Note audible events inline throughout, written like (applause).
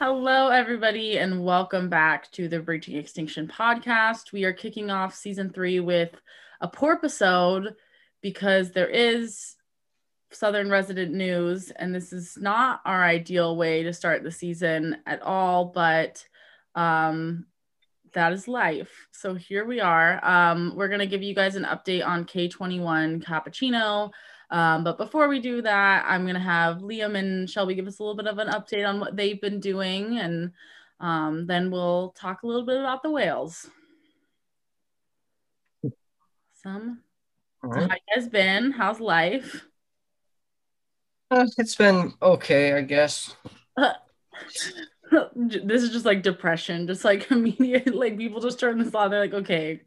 Hello, everybody, and welcome back to the Breaching Extinction podcast. We are kicking off season three with a porp episode because there is Southern resident news, and this is not our ideal way to start the season at all, but um, that is life. So here we are. Um, we're going to give you guys an update on K21 Cappuccino. Um, but before we do that, I'm going to have Liam and Shelby give us a little bit of an update on what they've been doing. And um, then we'll talk a little bit about the whales. Some. So right. how you guys been? How's life? Uh, it's been okay, I guess. (laughs) (laughs) this is just like depression, just like (laughs) immediate, like people just turn this on. They're like, okay,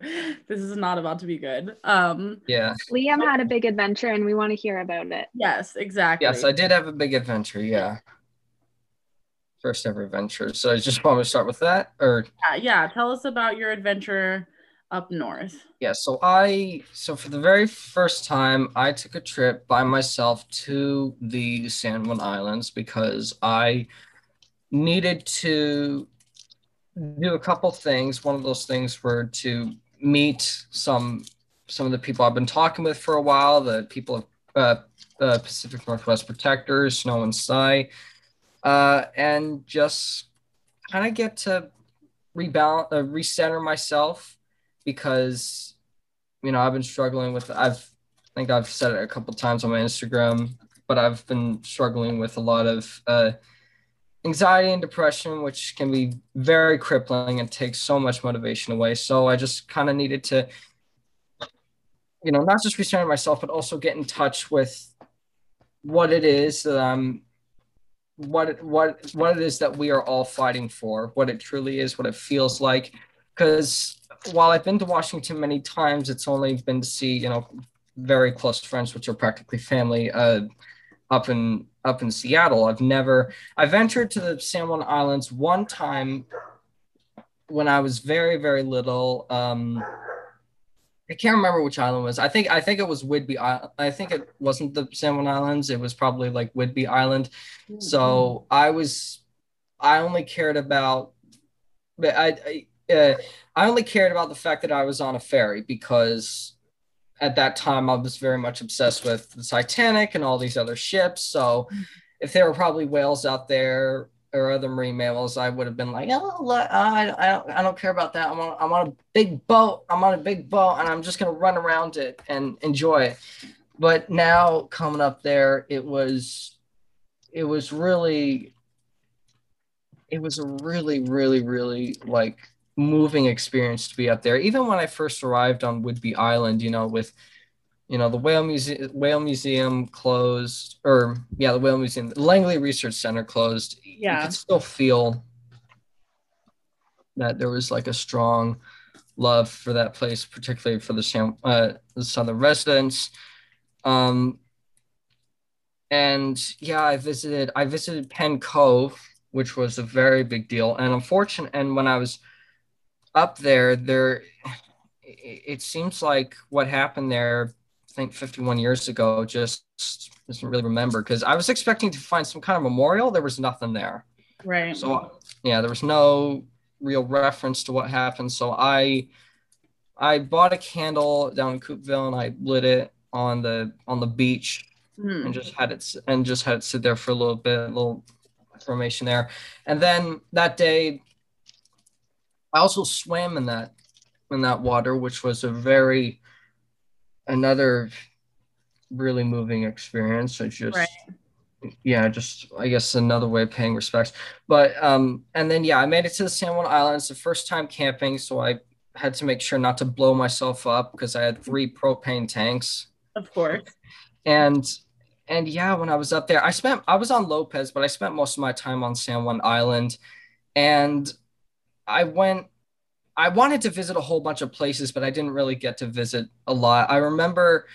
this is not about to be good. Um, Yeah. Liam had a big adventure and we want to hear about it. yes, exactly. Yes, I did have a big adventure. Yeah. First ever adventure. So I just want to start with that. Or yeah, yeah. Tell us about your adventure up north. yeah. So I so for the very first time, I took a trip by myself to the San Juan Islands because I needed to do a couple things. One of those things were to meet some some of the people I've been talking with for a while, the people of uh, uh, Pacific Northwest Protectors, Snow and Sky, uh, and just kind of get to rebalance, uh, recenter myself because you know I've been struggling with. I've I think I've said it a couple times on my Instagram, but I've been struggling with a lot of uh, anxiety and depression, which can be very crippling and takes so much motivation away. So I just kind of needed to, you know, not just recenter myself, but also get in touch with what it is that I'm, what what what it is that we are all fighting for, what it truly is, what it feels like. Because while I've been to Washington many times, it's only been to see, you know, very close friends, which are practically family, uh, up in up in Seattle. I've never I ventured to the San Juan Islands one time when I was very, very little. Um, I can't remember which island it was. I think I think it was Whidbey Island. I think it wasn't the San Juan Islands. It was probably like Whidbey Island. So I was, I only cared about, but I, I, uh, I only cared about the fact that I was on a ferry because at that time I was very much obsessed with the Titanic and all these other ships. So mm-hmm. if there were probably whales out there or other marine mammals, I would have been like, oh, I, I, don't, I don't care about that. I'm on, I'm on a big boat. I'm on a big boat and I'm just going to run around it and enjoy it. But now coming up there, it was, it was really, it was a really, really, really like moving experience to be up there. Even when I first arrived on Whidbey Island, you know, with you know the whale museum whale museum closed or yeah the whale museum the langley research center closed you Yeah. could still feel that there was like a strong love for that place particularly for the uh, the southern residents um and yeah i visited i visited penn cove which was a very big deal and unfortunate and when i was up there there it seems like what happened there I think 51 years ago just doesn't really remember because I was expecting to find some kind of memorial. There was nothing there. right. So yeah, there was no real reference to what happened. So I I bought a candle down in Coupeville and I lit it on the on the beach Hmm. and just had it and just had it sit there for a little bit, a little formation there. And then that day I also swam in that in that water, which was a very another really moving experience. I just Right. yeah, just I guess another way of paying respects. But um and then yeah, I made it to the San Juan Islands, the first time camping, so I had to make sure not to blow myself up because I had three propane tanks. Of course. And and yeah, when I was up there, I spent I was on Lopez, but I spent most of my time on San Juan Island. And I went I wanted to visit a whole bunch of places, but I didn't really get to visit a lot. I remember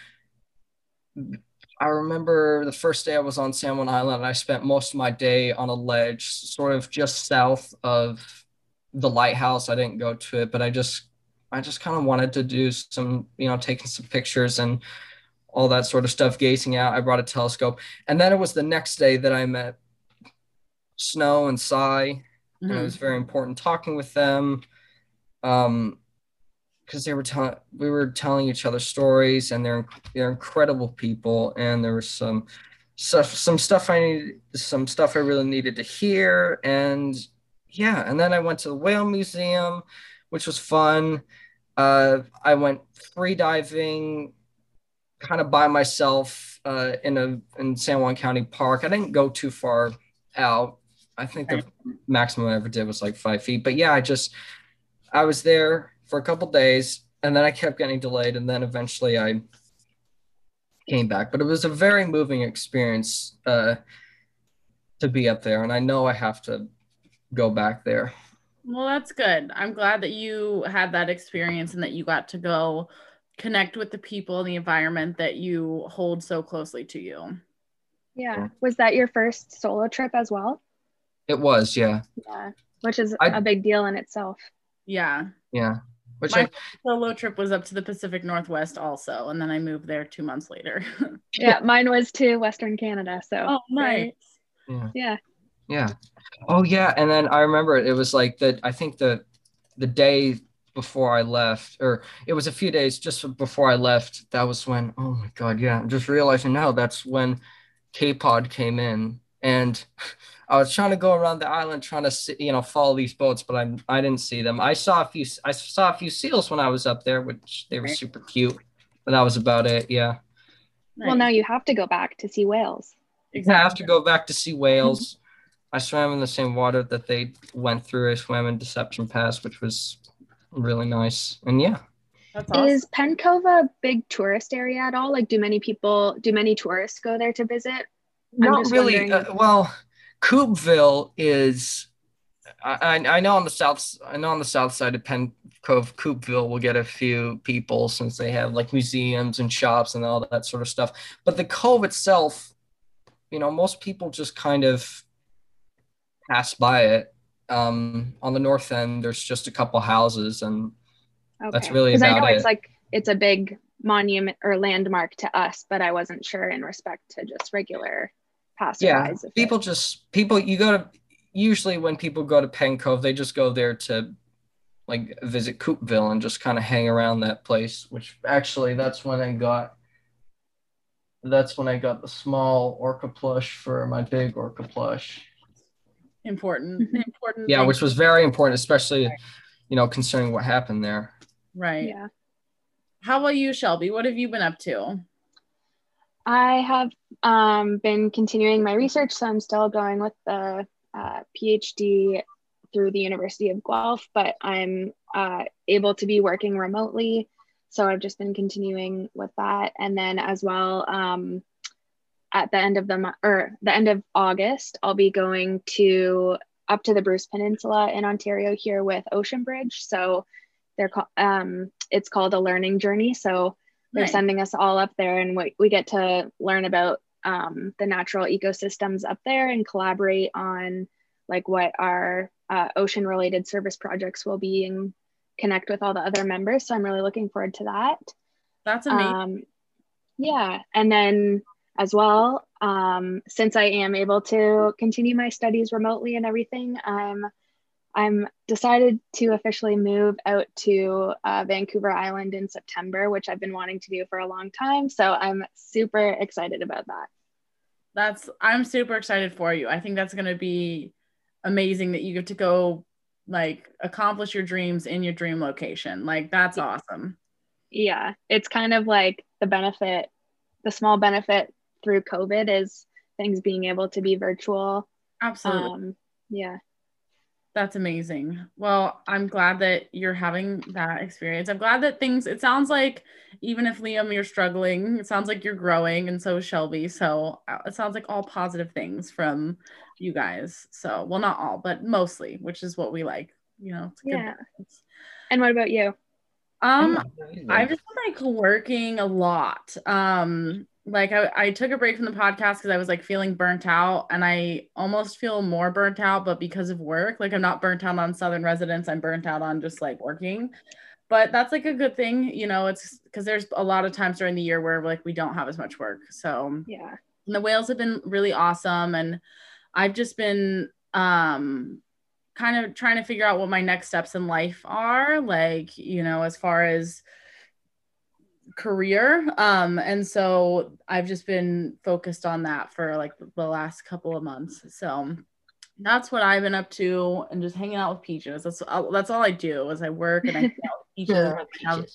I remember the first day I was on San Juan Island, and I spent most of my day on a ledge, sort of just south of the lighthouse. I didn't go to it, but I just I just kind of wanted to do some, you know, taking some pictures and all that sort of stuff, gazing out. I brought a telescope. And then it was the next day that I met Snow and Cy. Mm-hmm. And it was very important talking with them. Um, because they were telling we were telling each other stories and they're they're incredible people and there was some stuff some stuff I needed some stuff I really needed to hear and yeah and then I went to the whale museum which was fun uh, I went free diving kind of by myself uh, in a in San Juan County Park I didn't go too far out I think the maximum I ever did was like five feet but yeah I just I was there for a couple days and then I kept getting delayed and then eventually I came back. But it was a very moving experience uh, to be up there and I know I have to go back there. Well, that's good. I'm glad that you had that experience and that you got to go connect with the people and the environment that you hold so closely to you. Yeah. Was that your first solo trip as well? It was, yeah. Yeah. Which is I, a big deal in itself. Yeah. Yeah. Which my I, solo trip was up to the Pacific Northwest also, and then I moved there two months later. (laughs) yeah, mine was to Western Canada. So oh, nice. Yeah. yeah. Yeah. Oh yeah, and then I remember it was like the I think the the day before I left, or it was a few days just before I left. That was when oh my god, yeah, I'm just realizing now that's when K-Pod came in, and I was trying to go around the island trying to see, you know follow these boats, but I I didn't see them. I saw a few I saw a few seals when I was up there, which they were super cute, but that was about it. Yeah. Nice. Well, now you have to go back to see whales. Exactly. I have to go back to see whales. I swam in the same water that they went through. I swam in Deception Pass, which was really nice. And yeah. Awesome. Is Penn a big tourist area at all? Like, do many people, do many tourists go there to visit? Not really. Uh, well, Coupeville is I, I know on the south I know on the south side of Penn Cove, Coupeville will get a few people since they have like museums and shops and all that sort of stuff. But the cove itself, you know, most people just kind of pass by it. Um, on the north end, there's just a couple houses, and okay. that's really about I know it. It's like it's a big monument or landmark to us, but I wasn't sure in respect to just regular yeah. people it. just people you go to usually when people go to penn cove they just go there to like visit Coupeville and just kind of hang around that place which actually that's when i got that's when i got the small orca plush for my big orca plush. Important. Mm-hmm. important yeah thing. which was very important especially you know concerning what happened there. Right. Yeah. How about you shelby? What have you been up to I have um, been continuing my research, so I'm still going with the uh, PhD through the University of Guelph, but I'm uh, able to be working remotely. So I've just been continuing with that. And then as well, um, at the end of the or the end of August, I'll be going to up to the Bruce Peninsula in Ontario here with Ocean Bridge. So they're called um, it's called a learning journey. So they're nice. sending us all up there and we, we get to learn about um, the natural ecosystems up there and collaborate on like what our uh, ocean related service projects will be and connect with all the other members. So i'm really looking forward to that. That's amazing. um, yeah. And then as well um, since i am able to continue my studies remotely and everything i'm I'm decided to officially move out to uh, Vancouver Island in September, which I've been wanting to do for a long time. So I'm super excited about that. That's I'm super excited for you. I think that's going to be amazing that you get to go like accomplish your dreams in your dream location. Like that's awesome. Yeah, it's kind of like the benefit, the small benefit through COVID is things being able to be virtual. Absolutely. Um, yeah. That's amazing. Well, I'm glad that you're having that experience. I'm glad that things, it sounds like even if Liam, you're struggling, it sounds like you're growing, and so is Shelby. So uh, it sounds like all positive things from you guys. So, well, not all, but mostly, which is what we like. You know, it's a good Yeah. balance. And what about you? Um, I've just been like working a lot. Um, like I, I took a break from the podcast because I was like feeling burnt out and I almost feel more burnt out, but because of work, like I'm not burnt out on Southern residents, I'm burnt out on just like working. But that's like a good thing, you know, it's because there's a lot of times during the year where like we don't have as much work. So Yeah. and the whales have been really awesome and i've just been um kind of trying to figure out what my next steps in life are like you know as far as career um and so i've just been focused on that for like the last couple of months. So that's what i've been up to and just hanging out with peaches. That's that's all i do is i work and i (laughs) hang out with peaches. And I have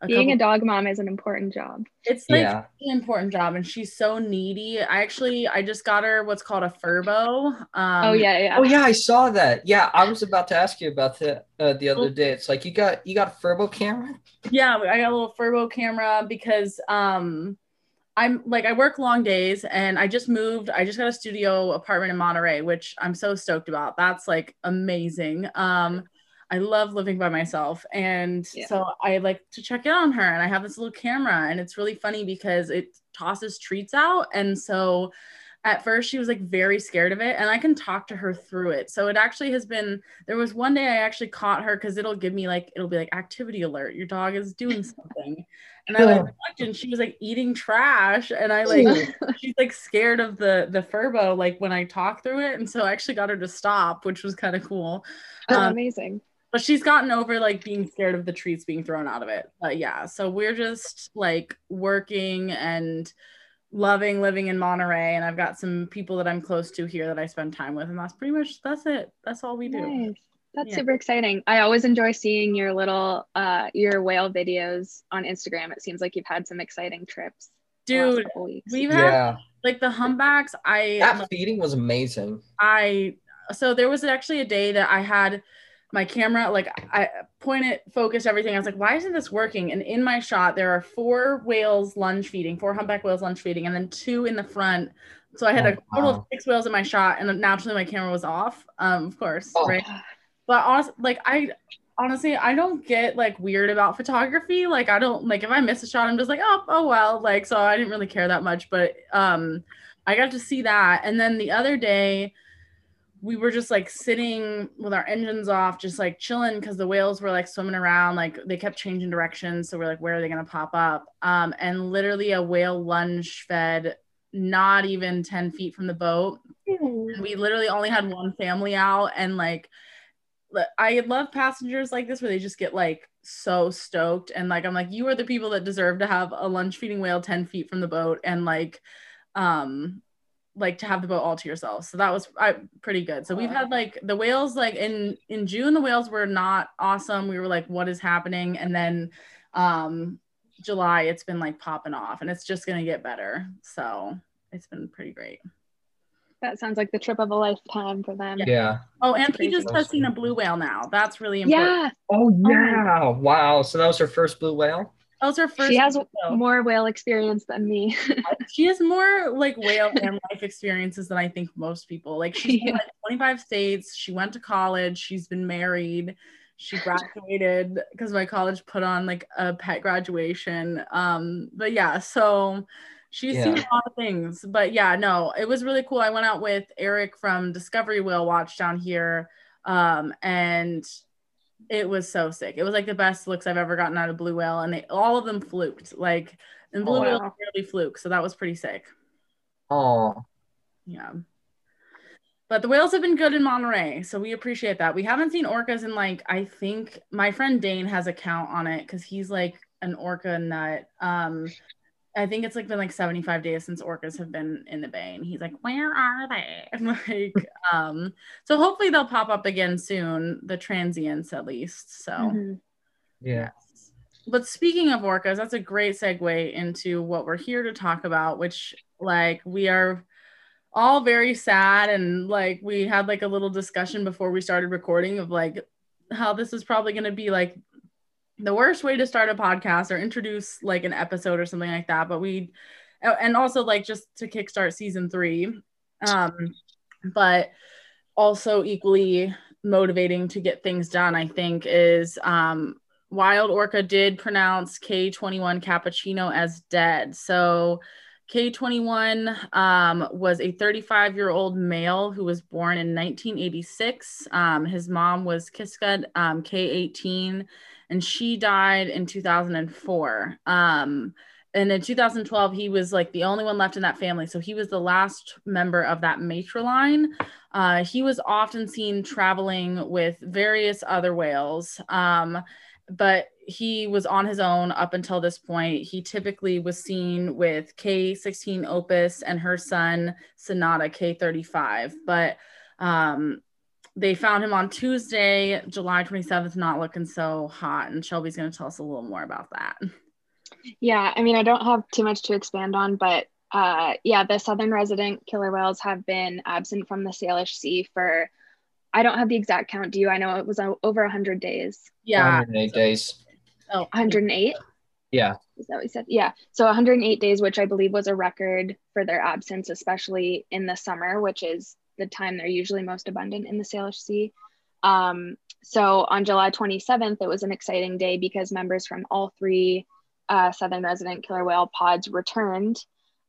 a Being a dog mom is an important job. it's like Yeah. an important job and she's so needy i actually i just got her what's called a furbo um oh yeah, yeah. Oh yeah, I saw that. Yeah, I was about to ask you about that uh, the other day. It's like you got you got a Furbo camera. yeah i got a little furbo camera because um i'm like i work long days and i just moved i just got a studio apartment in monterey which i'm so stoked about that's like amazing um i love living by myself and Yeah. so i like to check in on her and i have this little camera and it's really funny because it tosses treats out and so at first she was like very scared of it and i can talk to her through it. So it actually has been there was one day i actually caught her because it'll give me like it'll be like activity alert your dog is doing (laughs) something. And i like looked and she was like eating trash and i like (laughs) she's like scared of the the furbo like when i talk through it and so i actually got her to stop which was kind of cool. Oh, um, amazing. But she's gotten over like being scared of the treats being thrown out of it. But yeah, so we're just like working and loving living in Monterey, and I've got some people that I'm close to here that I spend time with, and that's pretty much that's it. That's all we do. Nice. That's Yeah. super exciting. I always enjoy seeing your little uh your whale videos on Instagram. It seems like you've had some exciting trips. Dude, weeks. we've had Yeah, like the humpbacks. I that feeding was amazing. I so there was actually a day that I had my camera like I pointed, focused everything. I was like, why isn't this working? And in my shot, there are four whales lunge feeding, four humpback whales lunge feeding, and then two in the front. So I had Oh, a total of six whales in my shot, and naturally my camera was off. Um, of course, Oh. right? But like I honestly, I don't get like weird about photography. Like I don't like if I miss a shot, I'm just like, oh, oh well. Like so, I didn't really care that much. But um, I got to see that, and then the other day, we were just like sitting with our engines off, just like chilling because the whales were like swimming around. Like they kept changing directions, so we're like, where are they gonna pop up? Um, and literally a whale lunge fed not even 10 feet from the boat we literally only had one family out and like I love passengers like this where they just get like so stoked and like I'm like you are the people that deserve to have a lunch feeding whale 10 feet from the boat and like um like to have the boat all to yourself so that was I, pretty good so we've had like the whales like in in June the whales were not awesome we were like what is happening and then um July it's been like popping off and it's just gonna get better so it's been pretty great That sounds like the trip of a lifetime for them. Yeah. Oh, and That's he just crazy. has seen a blue whale now. That's really important. Yeah, Oh yeah! Wow. So that was her first blue whale. That was her first. she has blue whale. more whale experience than me. (laughs) She has more like whale and life experiences than I think most people. Like she's been Yeah. like 25 states. She went to college. She's been married. She graduated because my college put on like a pet graduation. Um, but yeah, so she's seen a lot of things. But yeah, no, it was really cool. I went out with Eric from Discovery Whale Watch down here. Um, and it was so sick. It was like the best looks I've ever gotten out of blue whale, and they all of them fluked. Like and blue Oh, whale wow. barely fluke, so that was pretty sick. Oh. Yeah. But the whales have been good in Monterey, so we appreciate that. We haven't seen orcas in like I think my friend Dane has a count on it because he's like an orca nut. Um, I think it's like been like 75 days since orcas have been in the bay, and he's like, "Where are they?" (laughs) And like, (laughs) um, so hopefully they'll pop up again soon. The transients, at least. So. Mhm. Yeah. But speaking of orcas, that's a great segue into what we're here to talk about, which like we are all very sad and like we had like a little discussion before we started recording of like how this is probably going to be like the worst way to start a podcast or introduce like an episode or something like that but we and also like just to kickstart season 3 um but also equally motivating to get things done i think is um wild orca did pronounce k21 cappuccino as dead so K21 um, was a 35 year old male who was born in 1986. Um, his mom was Kiska um, K18, and she died in 2004. Um, and in 2012, he was like the only one left in that family. So he was the last member of that matriline. Uh, he was often seen traveling with various other whales. Um, but he was on his own up until this point. He typically was seen with K16 Opus and her son Sonata K35, but um, they found him on Tuesday, July 27th, not looking so hot. And Shelby's going to tell us a little more about that. Yeah, I mean, I don't have too much to expand on, but uh, yeah, the southern resident killer whales have been absent from the Salish Sea for I don't have the exact count. Do you? I know it was over 100 days. Yeah. 108 days. Oh, 108? Yeah. Is that what you said? Yeah. So 108 days, which I believe was a record for their absence, especially in the summer, which is the time they're usually most abundant in the Salish Sea. Um, so on July 27th, it was an exciting day because members from all three uh, southern resident killer whale pods returned.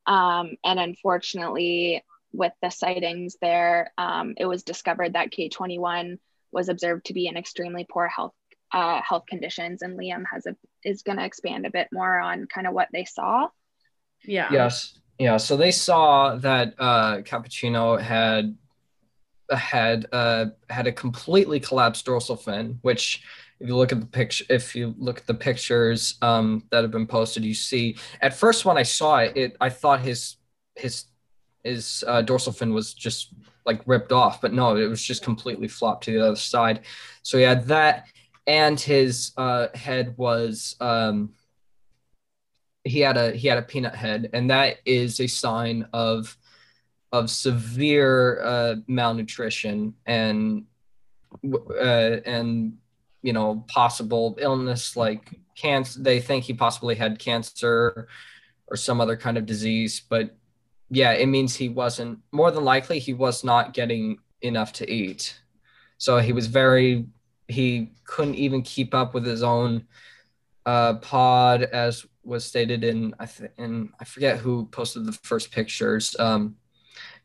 Um, and unfortunately, with the sightings there, um, it was discovered that K21 was observed to be in extremely poor health uh, health conditions, and Liam has a is going to expand a bit more on kind of what they saw. Yeah. Yes. Yeah. So they saw that uh, Cappuccino had had uh, had a completely collapsed dorsal fin, which if you look at the picture if you look at the pictures um, that have been posted you see at first when i saw it, it i thought his his his uh, dorsal fin was just like ripped off, but no, it was just completely flopped to the other side. So he had that, and his uh, head was um, he had a he had a peanut head, and that is a sign of of severe uh, malnutrition and uh, and you know possible illness like cancer. They think he possibly had cancer or some other kind of disease, but yeah, it means he wasn't more than likely he was not getting enough to eat. So he was very he couldn't even keep up with his own uh, pod as was stated in I th- in I forget who posted the first pictures. Um,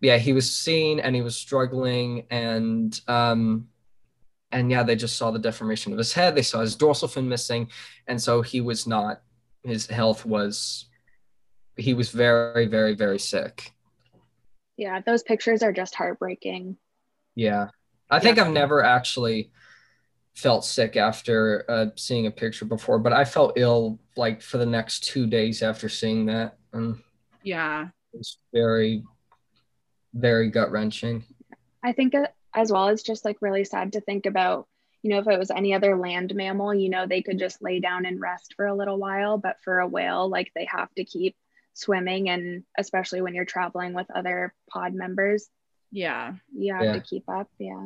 yeah, he was seen and he was struggling and um, and yeah, they just saw the deformation of his head. They saw his dorsal fin missing, and so he was not. His health was he was very, very, very sick. Yeah, those pictures are just heartbreaking. Yeah. I think yeah. I've never actually felt sick after uh, seeing a picture before, but I felt ill like for the next two days after seeing that. And yeah, it's very, very gut wrenching. I think as well, it's just like really sad to think about. You know, if it was any other land mammal, you know, they could just lay down and rest for a little while, but for a whale, like they have to keep swimming and especially when you're traveling with other pod members yeah you have yeah. to keep up yeah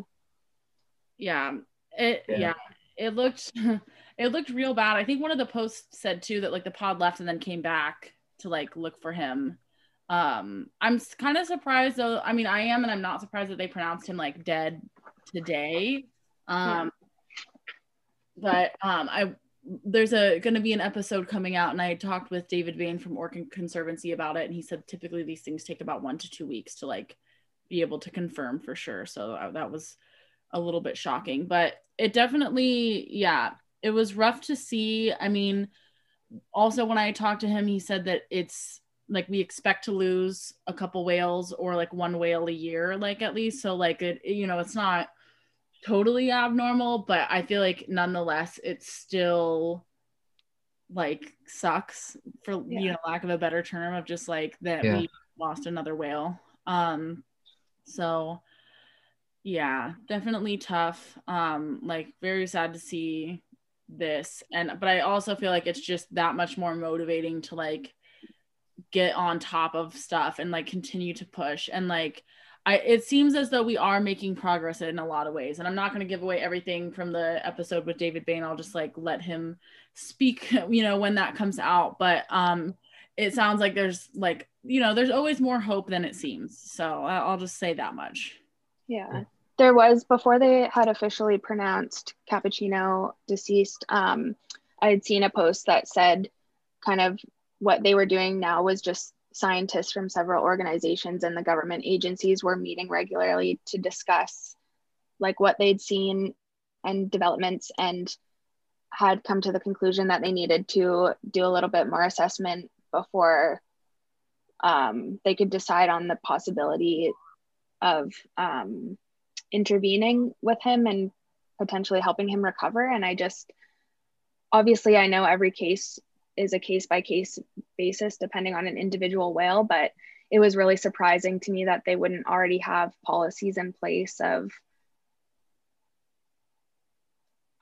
yeah it yeah. yeah it looked (laughs) it looked real bad i think one of the posts said too that like the pod left and then came back to like look for him um i'm kind of surprised though i mean i am and i'm not surprised that they pronounced him like dead today um yeah. but um i there's a going to be an episode coming out and i talked with david bain from Orca conservancy about it and he said typically these things take about one to two weeks to like be able to confirm for sure so uh, that was a little bit shocking but it definitely yeah it was rough to see i mean also when i talked to him he said that it's like we expect to lose a couple whales or like one whale a year like at least so like it you know it's not totally abnormal, but I feel like nonetheless it's still like sucks for yeah. you know lack of a better term of just like that yeah. we lost another whale. Um so yeah, definitely tough. Um like very sad to see this and but I also feel like it's just that much more motivating to like get on top of stuff and like continue to push. And like I, it seems as though we are making progress in a lot of ways. And i'm not going to give away everything from the episode with david bain. I'll just like let him speak (laughs) you know when that comes out. But um it sounds like there's like you know there's always more hope than it seems. So i'll just say that much. Yeah. There was before they had officially pronounced cappuccino deceased um i had seen a post that said kind of what they were doing now was just scientists from several organizations and the government agencies were meeting regularly to discuss like what they'd seen and developments and had come to the conclusion that they needed to do a little bit more assessment before um, they could decide on the possibility of um, intervening with him and potentially helping him recover. And I just, obviously, I know every case is a case by case basis depending on an individual whale, but it was really surprising to me that they wouldn't already have policies in place of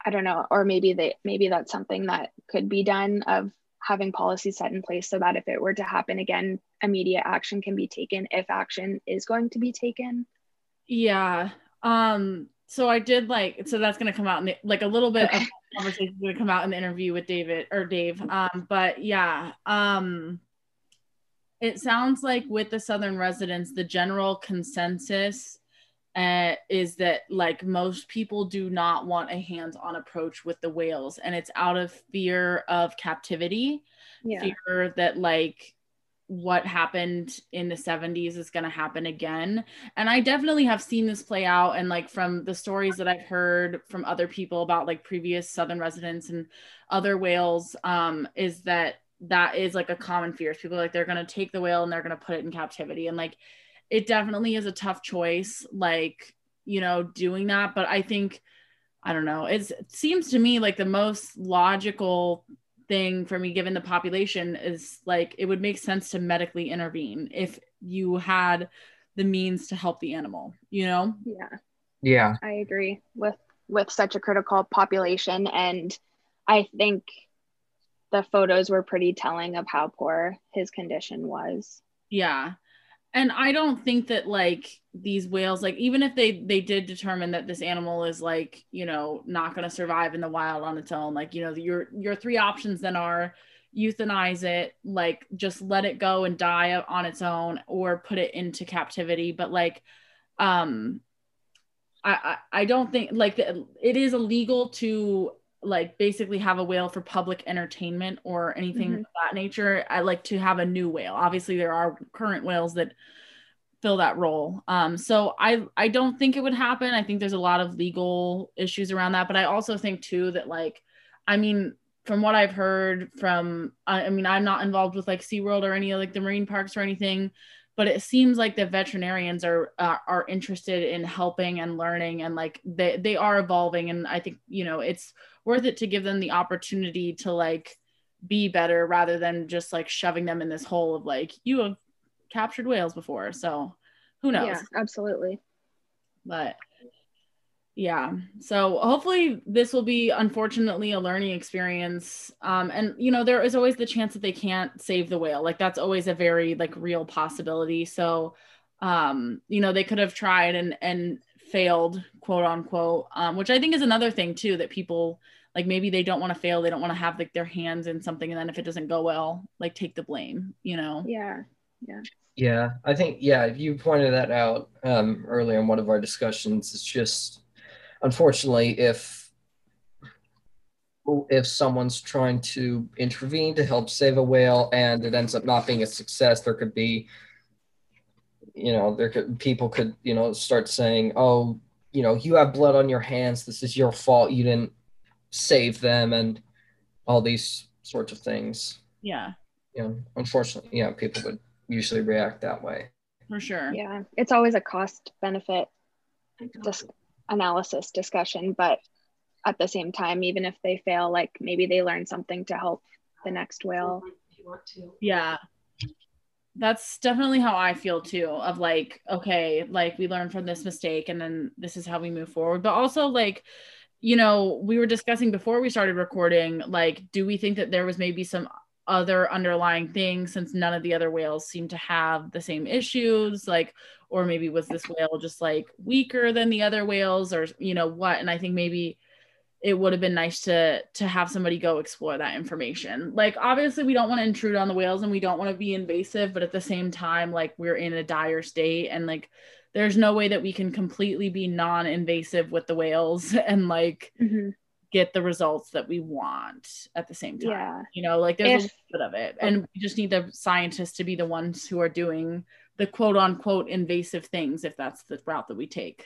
I don't know, or maybe they maybe that's something that could be done of having policies set in place so that if it were to happen again, immediate action can be taken if action is going to be taken. Yeah. Um so I did like so that's gonna come out in the, like a little bit okay. of conversation is gonna come out in the interview with David or Dave. Um, but yeah, um it sounds like with the Southern residents, the general consensus uh, is that like most people do not want a hands-on approach with the whales, and it's out of fear of captivity, yeah. fear that like what happened in the 70s is going to happen again. And i definitely have seen this play out and like from the stories that i've heard from other people about like previous southern residents and other whales um is that that is like a common fear. People like they're going to take the whale and they're going to put it in captivity. And like it definitely is a tough choice like you know doing that. But i think i don't know it seems to me like the most logical thing for me given the population is like it would make sense to medically intervene if you had the means to help the animal you know? Yeah. Yeah. I agree with with such a critical population and i think the photos were pretty telling of how poor his condition was. Yeah and i don't think that like these whales like even if they they did determine that this animal is like you know not going to survive in the wild on its own like you know your your three options then are euthanize it like just let it go and die on its own or put it into captivity. But like um i i, I don't think like it is illegal to like basically have a whale for public entertainment or anything mm-hmm. of that nature. I like to have a new whale. Obviously, there are current whales that fill that role. Um, so I I don't think it would happen. I think there's a lot of legal issues around that, but I also think too that like, I mean, from what I've heard from, I, I mean, I'm not involved with like SeaWorld or any of like the marine parks or anything, but it seems like the veterinarians are uh, are interested in helping and learning and like they they are evolving and I think you know it's worth it to give them the opportunity to like be better rather than just like shoving them in this hole of like you have captured whales before so who knows? Yeah absolutely. But yeah so hopefully this will be unfortunately a learning experience um and you know there is always the chance that they can't save the whale like that's always a very like real possibility so um you know they could have tried and and failed quote unquote um which i think is another thing too that people like maybe they don't want to fail they don't want to have like their hands in something and then if it doesn't go well like take the blame you know? Yeah yeah. Yeah i think yeah you pointed that out um earlier in one of our discussions it's just unfortunately if if someone's trying to intervene to help save a whale and it ends up not being a success there could be you know there could people could you know start saying oh you know you have blood on your hands this is your fault you didn't save them and all these sorts of things. Yeah. Yeah. Unfortunately, yeah, people would usually react that way. For sure. Yeah. It's always a cost benefit dis- analysis discussion, but at the same time, even if they fail, like maybe they learn something to help the next whale. Yeah. That's definitely how I feel too of like, okay, like we learned from this mistake and then this is how we move forward. But also like you know, we were discussing before we started recording, like, do we think that there was maybe some other underlying things since none of the other whales seem to have the same issues like or maybe was this whale just like weaker than the other whales or you know what and i think maybe it would have been nice to to have somebody go explore that information like obviously we don't want to intrude on the whales and we don't want to be invasive but at the same time like we're in a dire state and like there's no way that we can completely be non-invasive with the whales (laughs) and like Mhm. get the results that we want at the same time Yeah. you know like there's If- a bit of it and we just need the scientists to be the ones who are doing the quote unquote invasive things if that's the route that we take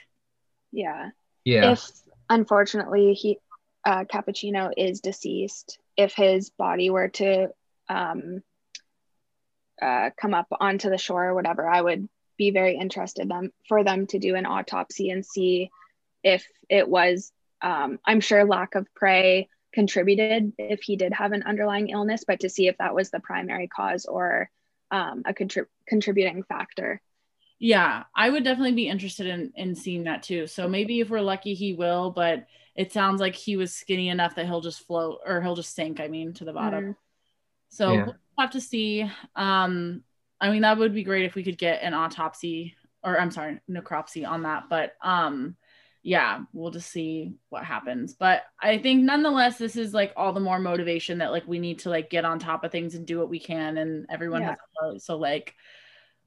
Yeah. Yeah. If unfortunately he uh, Cappuccino is deceased, if his body were to um, uh, come up onto the shore or whatever, I would be very interested them for them to do an autopsy and see if it was. Um, I'm sure lack of prey contributed if he did have an underlying illness, but to see if that was the primary cause or um, a contrib- contributing factor. Yeah, I would definitely be interested in in seeing that too. So maybe if we're lucky, he will. But it sounds like he was skinny enough that he'll just float or he'll just sink. I mean, to the bottom. Mhm. So Yeah. we'll have to see. Um, I mean, that would be great if we could get an autopsy or I'm sorry, necropsy on that. But um, yeah, we'll just see what happens. But I think nonetheless, this is like all the more motivation that like we need to like get on top of things and do what we can. And everyone Yeah. has a vote. So like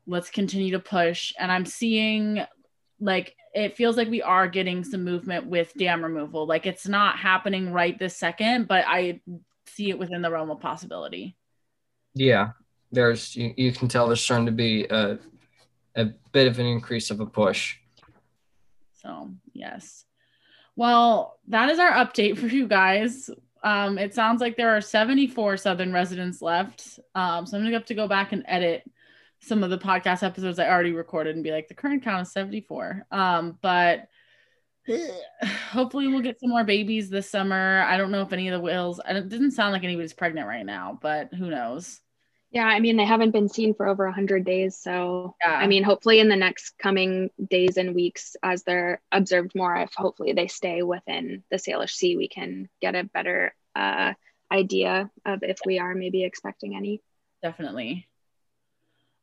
let's continue to push. And I'm seeing like it feels like we are getting some movement with dam removal. Like it's not happening right this second, but I see it within the realm of possibility. Yeah. There's you, you can tell there's starting to be a a bit of an increase of a push. So, yes. Well, that is our update for you guys. Um, it sounds like there are 74 Southern residents left. Um, so I'm going to have to go back and edit some of the podcast episodes I already recorded and be like, the current count is 74. Um, but (sighs) hopefully we'll get some more babies this summer. I don't know if any of the whales, it didn't sound like anybody's pregnant right now, but who knows? Yeah, I mean, they haven't been seen for over 100 days. So, Yeah. I mean, hopefully in the next coming days and weeks, as they're observed more, if hopefully they stay within the Salish Sea, we can get a better uh, idea of if we are maybe expecting any. Definitely.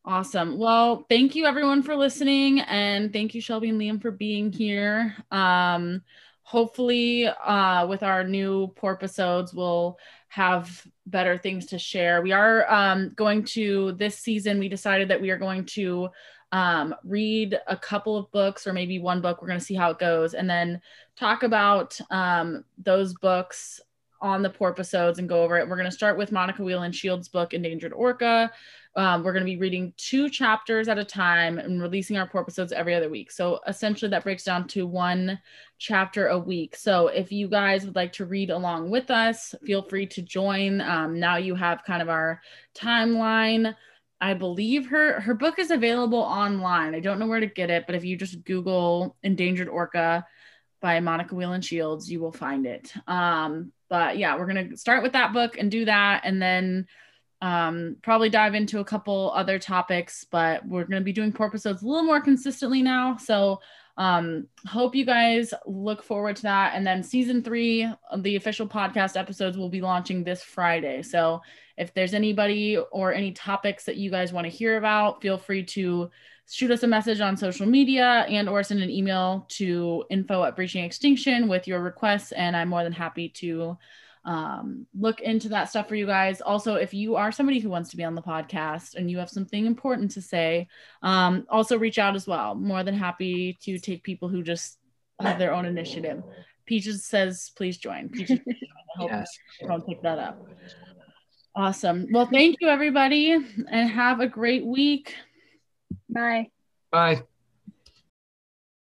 Awesome. Well, thank you everyone for listening and thank you Shelby and Liam for being here. Um hopefully uh with our new episodes we'll have better things to share. We are um going to this season we decided that we are going to um read a couple of books or maybe one book we're going to see how it goes and then talk about um those books on the porp episodes and go over it. We're going to start with Monica Wieland Shields' book Endangered Orca. Um, we're going to be reading two chapters at a time and releasing our porp episodes every other week. So essentially, that breaks down to one chapter a week. So if you guys would like to read along with us, feel free to join. Um, now you have kind of our timeline. I believe her her book is available online. I don't know where to get it, but if you just Google Endangered Orca by Monica Wieland Shields, you will find it. Um, but yeah, we're gonna start with that book and do that, and then um, probably dive into a couple other topics. But we're gonna be doing porp episodes a little more consistently now. So um, hope you guys look forward to that. And then season three of the official podcast episodes will be launching this Friday. So if there's anybody or any topics that you guys want to hear about, feel free to shoot us a message on social media and or send an email to info at breaching extinction with your requests and i'm more than happy to um, look into that stuff for you guys. Also if you are somebody who wants to be on the podcast and you have something important to say um, also reach out as well. More than happy to take people who just have their own initiative. Peaches says please join. Peaches I hope Yes. don't pick that up. Awesome. Well thank you everybody and have a great week. Bye. Bye.